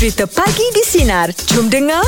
cerita pagi di Sinar. Jom dengar.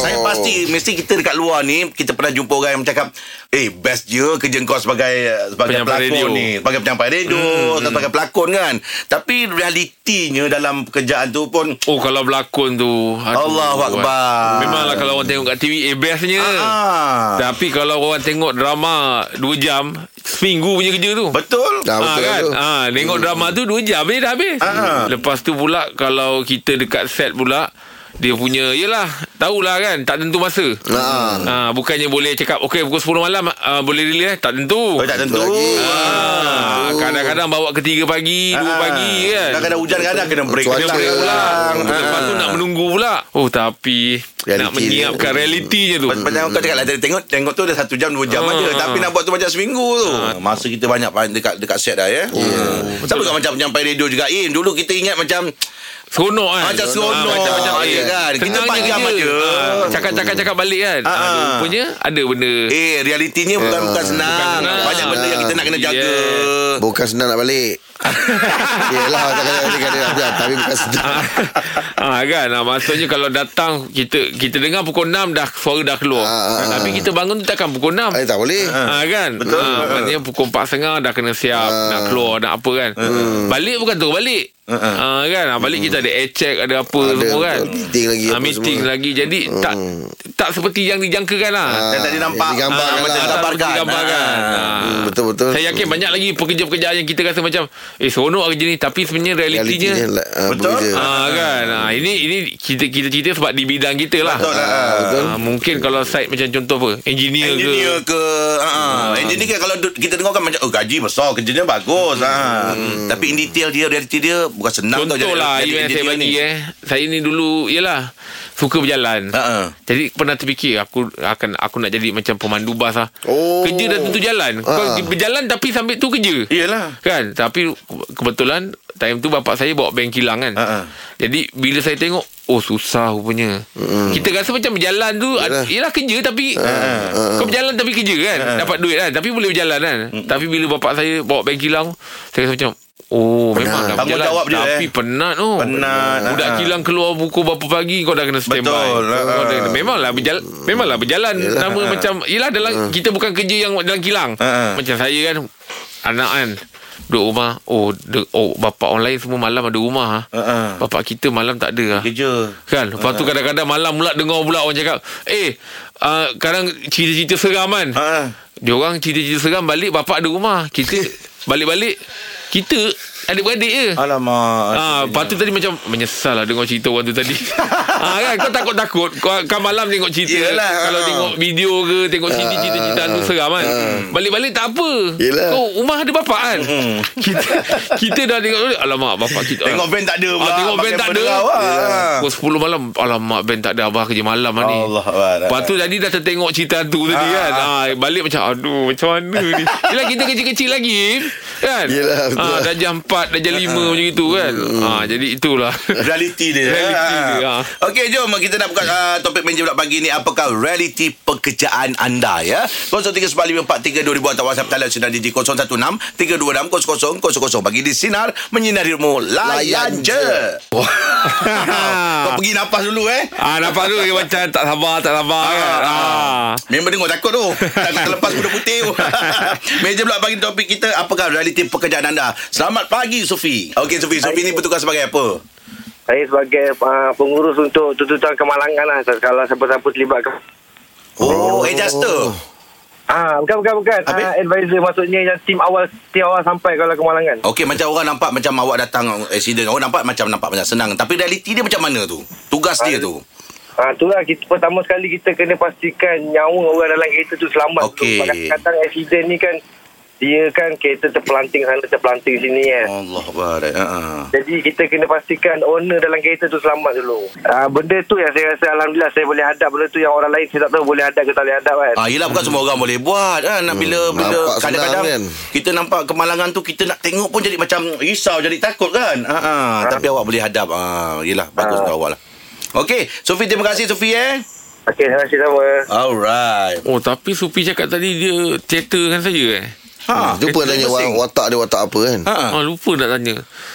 Saya pasti Mesti kita dekat luar ni Kita pernah jumpa orang yang cakap Eh best je Kerja kau sebagai Sebagai Penyampai pelakon radio. ni Sebagai penyampai radio hmm. Sebagai pelakon kan Tapi realitinya Dalam pekerjaan tu pun Oh kalau berlakon tu aduh, Allahu Akbar. Memanglah kalau orang tengok kat TV Eh bestnya ah, Tapi kalau orang tengok drama 2 jam Seminggu punya kerja tu Betul Dah Ah, betul kan? tu. Ah, tengok drama tu 2 jam je dah habis. Ah. Lepas tu pula kalau kita dekat set pula dia punya Yelah Tahulah kan Tak tentu masa Ah. ah, Bukannya boleh cakap Okay pukul 10 malam uh, Boleh release Tak tentu Oh, tak tentu lagi. Ah, Kadang-kadang bawa ke 3 pagi 2 Ah. pagi kan Kadang-kadang hujan Kadang kena break. Kena break ulang ulang Lepas tu nak menunggu pula Oh tapi Realiti Nak menyiapkan realitinya tu Macam kau cakap lah Tengok tengok tu dah satu jam Dua jam Ah. aja Tapi nak buat tu macam seminggu tu Masa kita banyak Dekat dekat set dah ya? Yeah. Sama juga macam Penyampai radio juga. Eh dulu kita ingat macam Seronok kan Macam seronok. Macam-macam Ah, ya kan? Kita jam aja. Ah, Cakap-cakap-cakap balik kan Ah, ah, ah. Rupanya ada benda Eh realitinya bukan bukan senang. Bukan senang. Banyak benda yang kita nak kena jaga. Yeah. Bukan senang nak balik Yelah Tak balik Tapi bukan senang ah, kan ah, Maksudnya kalau datang Kita kita dengar pukul 6 dah Suara dah keluar Ah, ah, Tapi kita bangun tu takkan pukul 6 Eh tak boleh Ah, kan Betul. ah, Maknanya pukul 4.30 Dah kena siap Ah. Nak keluar Nak apa kan Balik bukan tu Balik ah, kan ah, Balik kita ada air check Ada apa Ada, semua kan betul. Meeting lagi, apa Meeting semua. lagi Jadi tak Tak seperti yang dijangkakan lah Ah, Dan tadi nampak digambarkan macam lah. digambarkan. Digambarkan. Ah. Ah. Hmm, Betul-betul Saya yakin banyak lagi pekerja-pekerjaan yang kita rasa macam eh seronok kerja ni tapi sebenarnya realitinya Realitinya ah, Betul. Ah kan. Ah ini ini kita kita cerita sebab di bidang kita lah. Betul lah. Ah, mungkin kalau site macam contoh apa? Engineer, Engineer ke ke uh, Engineer kan kalau kita dengar kan macam Oh gaji besar Kerjanya bagus ah. Tapi in detail dia Realiti dia Bukan senang tau Contoh jadi- lah jadi saya engineer bagi ni. eh. Saya ni dulu Yelah Suka berjalan. Ha. Jadi pernah terfikir Aku akan aku nak jadi macam pemandu bas lah. Oh. Kerja dah tentu jalan. Kau Ha. berjalan tapi sambil tu kerja. Yelah. Kan? Tapi ke- kebetulan Time tu bapak saya bawa bank kilang kan? Ha. Jadi bila saya tengok Oh susah rupanya. Mm. Kita rasa macam berjalan tu Yelah, yelah kerja tapi Kau berjalan tapi kerja kan? Dapat duit kan? Tapi boleh berjalan kan? Tapi bila bapak saya Bawa bank kilang Saya rasa macam Oh memang dah Tanggungjawab dia, Tapi eh. penat tu Penat, Budak ha. kilang keluar Pukul berapa pagi Kau dah kena standby Betul, ha. Kau dah kena, Memanglah berjalan Memanglah berjalan Nama macam Yelah dalam Kita bukan kerja yang Dalam kilang Ha. Macam saya kan Anak kan Duduk rumah Oh de, oh bapak orang lain semua malam ada rumah ha. Ha. Bapak kita malam tak ada lah. Kerja Kan Lepas tu kadang-kadang malam pula Dengar pula orang cakap Eh uh, Kadang cerita-cerita seram kan Ha. Dia orang cerita-cerita seram Balik bapak ada rumah Kita Balik-balik Kita Adik-beradik je Alamak Ah, lepas tu tadi macam menyesal lah dengar cerita orang tu tadi. ah kan kau takut-takut kau kan malam tengok cerita Yelah, kalau ah. tengok video ke tengok CD cerita-cerita tu seram kan. Balik-balik tak apa. Yelah. Kau rumah ada bapak kan. kita kita dah tengok alamak bapak kita. Tengok van tak ada pula Ah, tengok van tak ada. Pukul 10 malam Alamak van tak ada Abah kerja malam lah ni Allah. Lepas tu tadi dah tertengok cerita tu tadi Ah, kan ah, Balik macam Aduh macam mana ni Yelah kita kecil-kecil lagi Kan Yelah, ah, Dah jam 4 Dah jam 5 macam itu kan? Ah, Jadi itulah. Realiti dia Realiti Ah. dia, ah. Okey jom kita nak buka uh, topik meja pula pagi ni. Apakah realiti pekerjaan anda ya? 0395432000 atau WhatsApp talian Sinar DJ 016 326 0000 Bagi di Sinar Menyinari Ilmu Layan je. Kau pergi nafas dulu eh. Ah nampak tu dia macam tak sabar tak sabar kan. Ah. Member dengar takut tu. Takut terlepas kuda putih tu. Meja pula bagi topik kita Apakah realiti pekerjaan anda? Selamat pagi Sufi. Okey Sufi. Sufi ni bertugas sebagai apa? Saya sebagai uh, pengurus untuk tuntutan kemalangan lah. Kalau siapa-siapa terlibat ke Oh, adjuster Ah, bukan bukan bukan. Habis? Ah, advisor maksudnya yang tim awal tim awal sampai kalau kemalangan. Okey macam orang nampak macam awak datang accident. Orang nampak macam nampak macam senang. Tapi realiti dia macam mana tu? Tugas dia tu? Ah, itulah kita pertama sekali kita kena pastikan nyawa orang dalam kereta tu selamat. Okey. Kadang-kadang accident ni kan dia kan kereta terpelanting sana terpelanting sini kan. Allah Akbar uh-uh. Jadi kita kena pastikan owner dalam kereta tu selamat dulu. Ah, benda tu yang saya rasa alhamdulillah saya boleh hadap benda tu yang orang lain saya tak tahu boleh hadap ke tak boleh hadap kan. Ah, yelah bukan semua orang boleh buat kan. Nak bila bila nampak kadang-kadang senang, kan? kita nampak kemalangan tu kita nak tengok pun jadi macam risau jadi takut kan. Ha ah, tapi awak boleh hadap. Ah, yelah bagus Ah. tu awak lah. Okey, Sofi terima kasih Sofi eh. Okey, terima kasih sama. Alright. Oh tapi Supi cakap tadi dia theater dengan saya eh. Ha, Lupa tanya wa- watak dia watak apa kan Ha. Ah lupa nak tanya.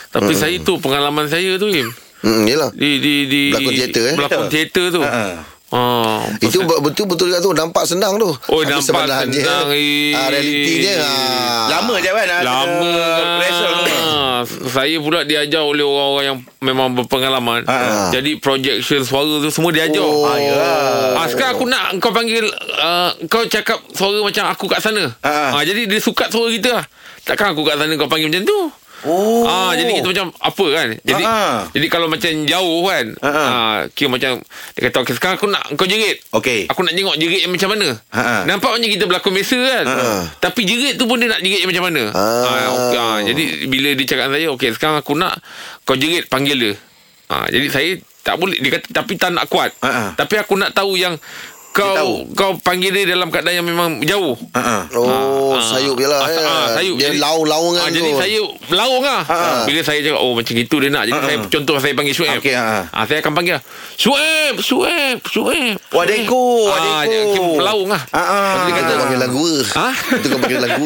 Tapi saya tu pengalaman saya tu Im. Hmm, yelah. Di di di Berlakon teater, eh? Berlakon teater tu. Ha. Ah, Itu be- betul-betul juga tu Nampak senang tu Oh, Tapi nampak senang, eh. ah, Realiti dia ah. Lama je kan ah, Lama kena rehearsal tu. Ah, Saya pula diajar oleh orang-orang yang Memang berpengalaman Ah. Jadi projection suara tu Semua diajar Oh. Ah, yalah. Ah, sekarang aku nak kau panggil uh, Kau cakap suara macam aku kat sana Ah. ah, Jadi dia sukat suara kita lah Takkan aku kat sana kau panggil macam tu Oh. Ah, jadi kita macam apa kan? Jadi Ah. jadi kalau macam jauh kan, Ah, ah. kira macam dia kata okay, sekarang aku nak kau jerit. Okey. Aku nak tengok jerit yang macam mana. Ah. Nampak macam kita berlakon biasa kan. ah. Tapi jerit tu pun dia nak jerit yang macam mana. Ah. okay, ah, jadi bila dia cakap saya, okey sekarang aku nak kau jerit panggil dia. Ah, jadi saya tak boleh dia kata tapi tak nak kuat. Ah. Tapi aku nak tahu yang kau kau panggil dia dalam keadaan yang memang jauh. Ha ah. Oh Ah, sayup je lah ah, eh. ah, sayup. Dia Jadi- laung-laungan tu jadi saya laung lah. Ah. Bila saya cakap, oh macam itu dia nak. Jadi Ah, saya contoh saya panggil Shuaib. Okey, ah. Ah, saya akan panggil adikku, Ah, adikku. dia kira melaung lah. Ah. Lepas tu dia kata, panggil lagu Ah? Itu kau panggil lagu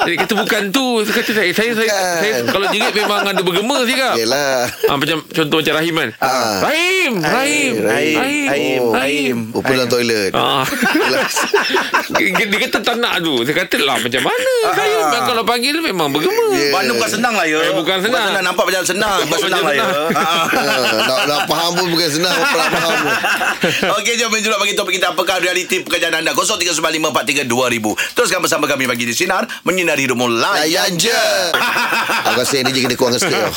Jadi kata bukan tu Saya kata saya Saya, saya, saya Kalau jerit memang ada bergema sikap Yelah ah, Macam contoh macam Rahim kan Ah. Rahim Rahim Rahim Rahim, Oh. Rahim. Oh pulang toilet Ah. dia dia kata tak nak tu Saya kata lah macam mana Saya memang kalau panggil memang bergema Yeah. Mana bukan senang lah ya. Eh, bukan senang. Nampak macam senang. Bukan senang lah ya. senang. Ah, ah. Ah, nak, nak faham pun bukan senang Nak faham pun Okey, jom menjulak bagi topik kita. Apakah realiti pekerjaan anda? 0395432000. Teruskan bersama kami bagi di Sinar. Menyinari hidupmu layan. Je Aku rasa DJ kena kurang sikit.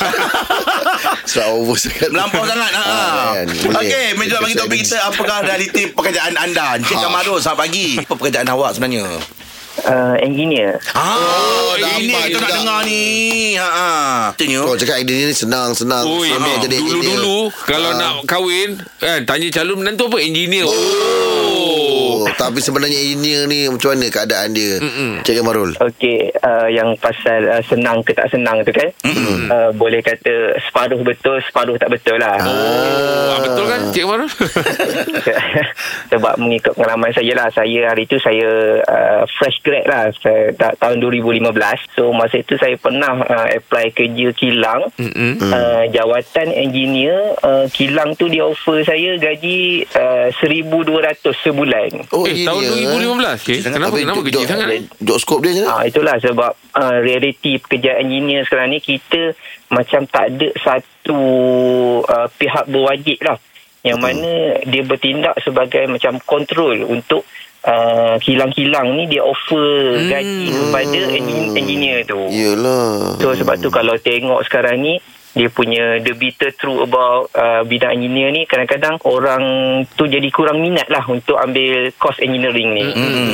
Sebab over sangat Melampau sangat ha. Ah, kan, boleh. Okey Meja bagi topik kita Apakah realiti pekerjaan anda Encik Ha. Kamarul Selamat pagi Apa pekerjaan awak sebenarnya Uh, engineer. Ah, ini dapat kita nak dengar ni. Ha ah. Tanya. Kau cakap idea ni senang Senang Oi, Senang jadi engineer. dulu-dulu kalau Ah. nak kahwin kan tanya calon menantu apa engineer. Oh. Tapi sebenarnya engineer ni macam mana keadaan dia? Cik Kamarul. Okey, uh, yang pasal uh, senang ke tak senang tu kan. Uh, boleh kata separuh betul, separuh tak betul lah. Oh, ah, betul kan Cik Marul? Sebab mengikut pengalaman saya lah Saya hari tu saya uh, Fresh grad lah saya, ta- Tahun 2015 So masa itu saya pernah uh, Apply kerja kilang Mm-mm. uh, Jawatan engineer uh, Kilang tu dia offer saya Gaji uh, 1,200 sebulan Oh, eh, tahun 2015 okay. Kenapa, kenapa kecil sangat? Job scope dia je Ah itulah sebab uh, realiti pekerjaan engineer sekarang ni kita macam tak ada satu uh, pihak berwajib lah yang mana dia bertindak sebagai macam kontrol untuk uh, kilang-kilang ni dia offer hmm. gaji kepada engi- engineer tu. Yelah So sebab tu kalau tengok sekarang ni dia punya the bitter true about uh, bidang engineer ni kadang-kadang orang tu jadi kurang minat lah untuk ambil course engineering ni.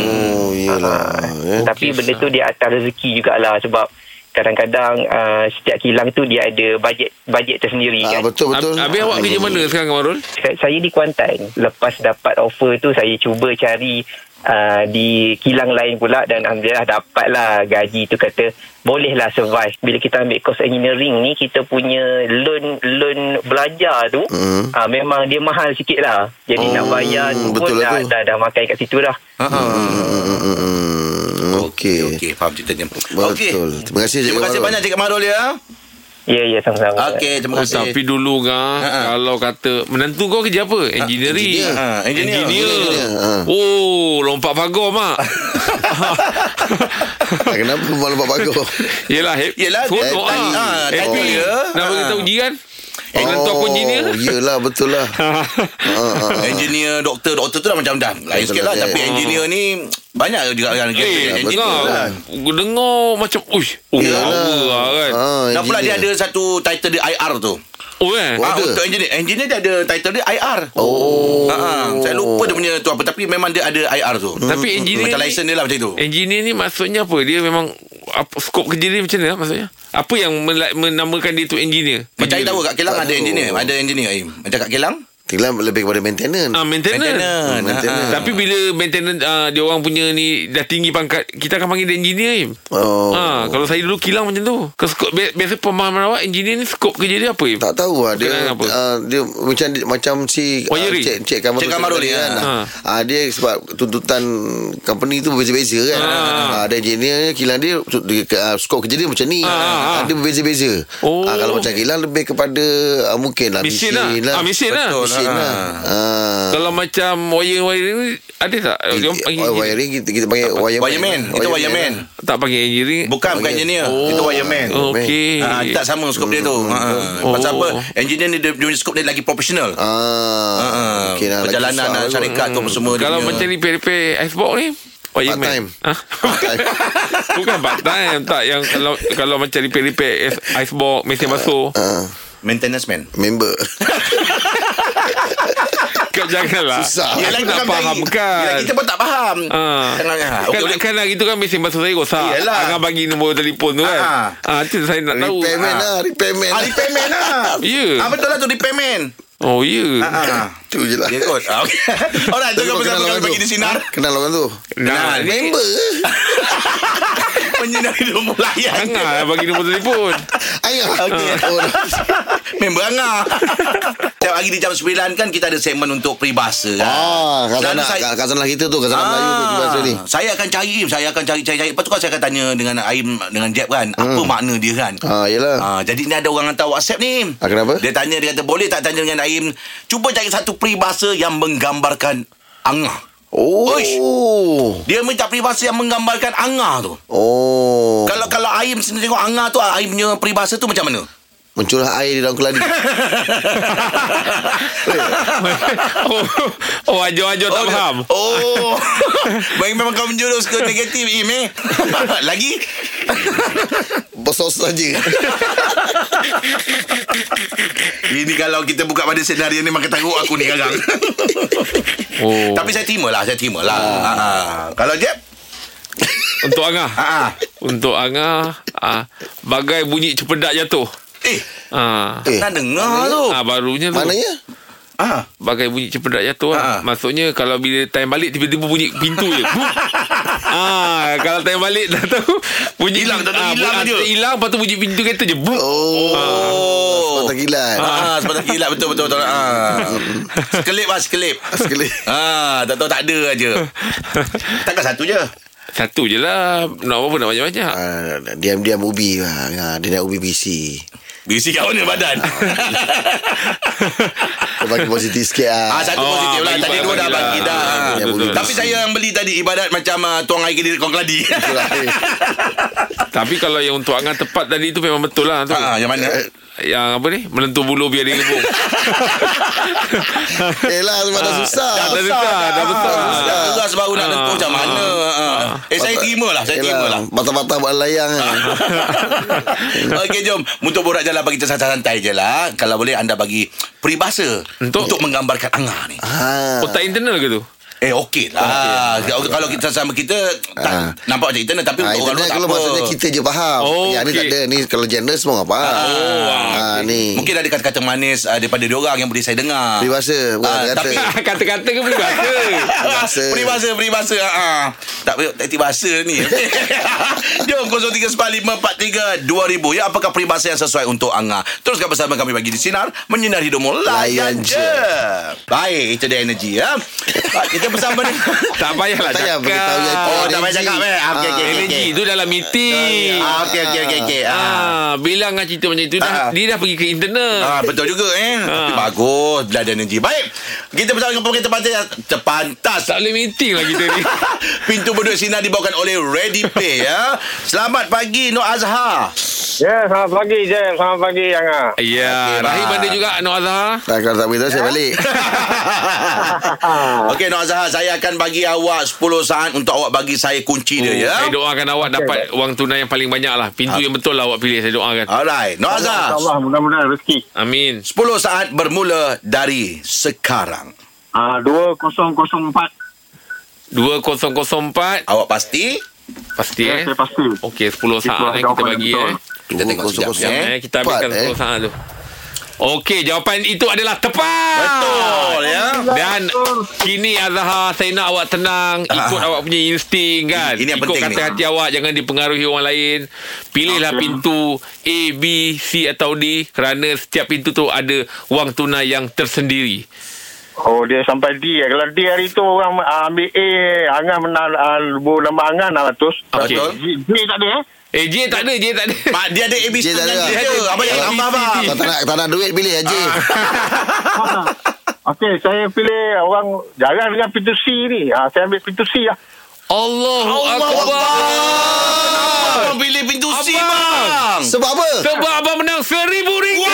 Oh yelah eh. Tapi Okey, benda tu dia atas rezeki jugalah sebab kadang-kadang uh, setiap kilang tu dia ada bajet bajet tersendiri Ah, kan. betul betul. Hab- Habis awak kerja mana sekarang Marul? Saya, saya di Kuantan. Lepas dapat offer tu saya cuba cari uh, di kilang lain pula dan alhamdulillah dapatlah gaji tu kata bolehlah survive. Bila kita ambil course engineering ni kita punya loan loan belajar tu Hmm. uh, memang dia mahal sikit lah. Jadi Oh, nak bayar tu pun betul lah dah, tu. dah, dah makan kat situ dah. Ha ah. Hmm, hmm, hmm. Okey. Okey, faham ceritanya. Betul. Okey. Terima kasih, Cik Terima kasih banyak Cik Kamarul ya. Ya, ya sama-sama. Okey, terima Oh, kasih. tapi dulu kan Ha-ha. Kalau kata Menantu kau kerja apa? Engineering engineer. Ha, engineer. Engineer. Ha. Oh Lompat pagar mak Kenapa malam Pak Bagus? Yelah he- Yelah, eh, lah ah, Happy dia. Nak bagi Ah. tahu jiran Menantu aku engineer Oh, yelah betul lah. Ah, ah, ah. Engineer, doktor, doktor tu dah macam dah lain sikit lah. lah, Tapi engineer ni banyak juga kerja Eh, engineer dengar. Dengar macam Uish Oh, lah kan Ah, Dan pula dia ada satu title dia IR tu. Oh eh Oh, Ah, ada? untuk engineer. Engineer dia ada title dia IR. Oh. Ah, ah. saya lupa dia punya tu apa tapi memang dia ada IR tu. Tapi engineer Macam ni- license dia lah macam tu. Engineer ni maksudnya apa? Dia memang apa, skop kerja dia macam mana maksudnya? Apa yang menamakan dia tu engineer? Macam Kerja tahu kat Kelang Tak ada tahu. engineer, ada engineer Aim. Macam kat Kelang Tinggal lebih kepada maintenance. Ah, maintenance. Maintenance. Maintenance. Ah. Tapi bila maintenance uh, dia orang punya ni dah tinggi pangkat, kita akan panggil dia engineer. Im. Oh. Ha, kalau saya dulu kilang macam tu. Skop, bi- biasa pemahaman awak engineer ni skop kerja dia apa? Im? Tak tahu lah dia apa? uh, dia macam macam si uh, cik cik Kamarul Cik Kamarul tadi ni, kan. ha. Ah dia sebab tuntutan company tu berbeza-beza kan. Ah ada engineer kilang dia dia, uh, skop kerja dia macam ni. Ah, ah, ah. Ah, dia berbeza-beza. Oh. Ah kalau macam kilang lebih kepada uh, mungkin lah Mesin mesin, lah. Ah, mesin lah. Betul. Mesin Ah. lah. Ah. Kalau macam wiring-wiring ni ada tak? Dia orang panggil Oh, engineer? wiring kita, kita panggil wireman. Wireman. Itu wireman. Tak panggil engineering. Bukan bukan engineer. Itu wireman. Oh, Okey. Ah, tak sama skop dia tu. Ha. Oh. Pasal apa? Engineer ni dia dia punya skop dia lagi profesional. Ah. Ah, Okey lah. perjalanan ah, kot. syarikat tu semua dia Kalau macam repair-repair icebox ni Wireman. Part time. Ha? Bukan part time Tak yang kalau Kalau macam repair-repair ice- Icebox Mesin basuh Ah, maintenance man. member. Kau janganlah Susah. Aku Yelah, nak kita kan fahamkan Yelah, kita pun tak faham. Ah. Janganlah. Kan, boleh. kan hari tu kan mesin basuh saya rosak Yelah. Angah bagi nombor telefon tu kan Ah. ah. Itu saya nak tahu Ah. lah, repairman. Ah, repairman lah. Ya. Ah, betul lah tu repairman. Oh ya Ah. Tu je lah. Dia kot. Okey. Alright, tu Tapi kau kau kenal bersama kami bagi di sinar. Kenal orang tu? Ni Member Penyinar hidup melayan. Angah bagi nombor telefon Ayah Okey. oh, Member Angah. Hari di jam 9 kan kita ada segmen untuk peribahasa kan. Ah, Kazanah saya- kita tu Kazanah Melayu tu Bahasa ni Saya akan cari Saya akan cari cari cari Lepas tu kan saya akan tanya Dengan Aim Dengan Jeb kan Apa makna dia kan Ah, yelah Ah, jadi ni ada orang hantar WhatsApp ni. Ah, kenapa? Dia tanya dia kata boleh tak tanya dengan Aim cuba cari satu peribahasa yang menggambarkan angah. Oh Uish. Dia minta peribahasa yang menggambarkan angah tu. Oh Kalau kalau Aim sendiri tengok angah tu Aim punya peribahasa tu macam mana? Mencurah air di dalam keladi Oh, oh ajo-ajo tak dia- faham Oh. Baik memang kau menjurus ke negatif Im eh. Lagi? Bersos saja Ini kalau kita buka pada senario ni Makin teruk aku ni sekarang Oh Tapi saya terima lah Saya terima lah ha. ha. Kalau Jeb Untuk Angah ha. ha. Untuk Angah ah, Bagai bunyi cepedak jatuh Eh ah. Eh Nak dengar tu ah, Barunya tu Mananya ha. Bagai bunyi cepedak jatuh Ha. lah. Maksudnya Kalau bila time balik Tiba-tiba bunyi pintu je ah, Kalau time balik dah tahu Bunyi Hilang, tak tahu ah, hilang je. ah, Hilang Lepas tu bunyi pintu kereta je. Oh Oh Sepatah kilat Ah, sepatah kilat betul betul betul. Ah. Sekelip lah, sekelip. Sekali Ah, tak tahu tak ada aja. Takkan satu je. Satu je lah Nak apa nak banyak-banyak Ah, Diam-diam ubi lah Ah, Dia nak ubi PC Bisi kat mana badan? Kau bagi positif sikit lah ah, satu Oh, positif lah. bagi- Tadi bagi dua dah lah. bagi dah. Ah, betul. Tapi saya yang beli tadi ibadat macam uh, tuang air ke diri kong keladi. Tapi kalau yang untuk Angah tepat tadi tu Memang betul lah tu ah, yang mana? Yang apa ni Melentur bulu biar dia gebung Eh lah sebab dah susah Dah besar Dah besar Dah keras baru nak lentur macam mana. Ah. Eh, saya terima lah. Saya terima lah. Patah-patah buat layang kan Okey jom Untuk borak jalan Bagi kita santai-santai je lah Kalau boleh anda bagi Peribahasa Untuk- Untuk menggambarkan Angah ni ah. Otak internal ke tu Eh okey lah okay. Kalau kita sama kita tak, Ah. Nampak macam internet Tapi Ah, untuk orang internet luar tak kalau apa maksudnya kita je faham. Oh, yang ni okey. tak ada. Ni kalau gender semua apa? Oh, ah, ni. Mungkin ada kata-kata manis uh, Daripada diorang Yang boleh saya dengar peribahasa bukan Ah, kata. tapi- Kata-kata ke peribahasa Peribahasa. Peribahasa Peribahasa ah. Tak tak bahasa ni Jom 0395432000 Ya apakah peribahasa yang sesuai Untuk Angah Teruskan bersama kami Bagi di Sinar Menyinar hidupmu Layan Layan je je. Baik Itu dia energi ya. Ah, Kita bersama ni Tak payahlah Tak payah cakap beritahu yang Oh tak payah energy. cakap eh Ah, Okey okey okey, Energi okey tu dalam meeting Ah, okey okey okey okey. Ah. Ah, bila Angah cerita macam itu dah, Ah. Dia dah pergi ke internal Ah, betul juga eh. Tapi bagus bila ada energi. Baik. Kita bersama dengan pemerintah terpantas terpantas. Tak boleh meeting lah kita ni Pintu berdua sinar dibawakan oleh Ready Pay ya. Selamat pagi Nur Azhar. Ya, selamat pagi je. Selamat pagi, Angah. Ya Rahim ada juga Nur Azhar Tak, kalau tak beritahu saya balik. Okey Nur Azhar, saya akan bagi awak 10 saat untuk awak bagi saya kunci dia ya. Saya doakan awak dapat wang tunai yang paling banyak lah Pintu yang betul lah awak pilih Saya doakan Alright, Nur Azhar. InsyaAllah, mudah-mudahan rezeki. Amin 10 saat bermula dari sekarang. Ah, 2004. 2004 Awak pasti? Pasti Ya, eh saya pasti. Okey 10 saat eh, kita bagi betul. eh Kita tengok Kosong, sekejap kosong. ya. Eh, kita habiskan Empat, eh. 10 saat tu Okey, jawapan itu adalah tepat. Betul ya. Dan kini Azhar Saya nak awak tenang Ikut awak punya insting kan? Ini yang Ikut penting kata ni. hati awak Jangan dipengaruhi orang lain. Pilihlah pintu A, B, C atau D Kerana setiap pintu tu Ada wang tunai yang tersendiri. Oh dia sampai D. Kalau D hari tu orang ambil A Angan menang uh, Lebih nama Angan 600 Okey. G, G tak ada eh Eh J tak ada J tak ada Mak dia ada ABC Dia tak ada. Abang yang ABC. tambah abang. Kau tak nak, tak nak duit pilih aja. Okey saya pilih orang Jarang dengan pintu C ni uh, Saya ambil pintu C lah Allahu Akbar Abang pilih pintu C bang. Sebab apa? Sebab abang menang seribu ringgit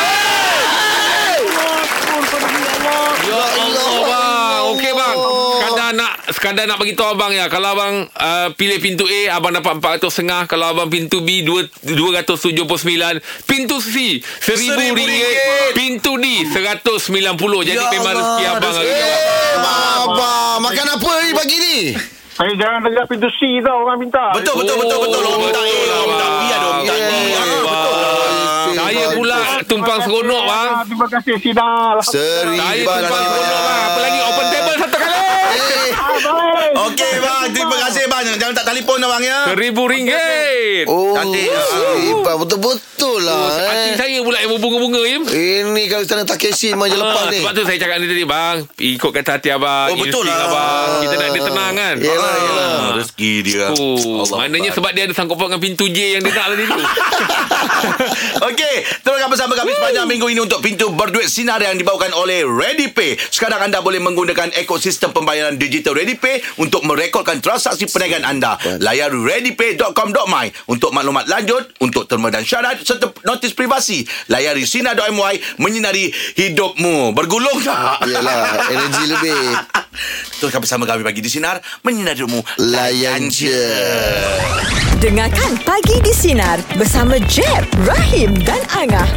Allah bang Okey bang Sekadar nak Sekadar nak bagi tahu abang ya. Kalau abang uh, Pilih pintu A Abang dapat 400 setengah Kalau abang pintu B dua- 279 Pintu C Seribu Seribu ringgit. ringgit. Pintu D 190 Jadi Ya memang Allah, rezeki abang hari ni Eh, Abang, makan apa ni pagi ni? Saya jarang dengar pintu C tau Orang minta. Betul betul betul betul. Orang minta A, orang minta. B ada orang minta D. Betul. Saya pula Tumpang seronok bang. Terima kasih Sina Seri Saya tumpang seronok bang. Apa lagi? Open table satu kali Eh, Okey bang, terima kasih bang. Jangan, tak telefon abang ya. Seribu ringgit Oh, Cantik. Seri betul-betul lah. Hati Eh. saya pula yang berbunga-bunga Im Ini kalau kita nak Takeshi manja lepas Ah, ni. Sebab tu saya cakap ni tadi bang Ikut kata hati abang Oh, betul lah. abang Kita nak dia tenang kan Yelah, Ah, yelah. Rezeki dia. Oh, maknanya sebab dia ada sangkut paut dengan pintu J yang dia nak tadi tu. Okey, teruskan bersama kami sepanjang minggu ini untuk pintu berduit sinar yang dibawakan oleh ReadyPay. Sekarang anda boleh menggunakan ekosistem pembayaran digital ReadyPay untuk merekodkan transaksi perniagaan anda. Layar readypay.com.my untuk maklumat lanjut, untuk terma dan syarat serta notis privasi. Layari sinar.my menyinari hidupmu. Bergulung tak? Yelah, energi lebih. Teruskan bersama kami pagi di Sinar Menyinari hidupmu Layan je. Dengarkan Pagi di Sinar bersama Jeb, Rahim dan Angah.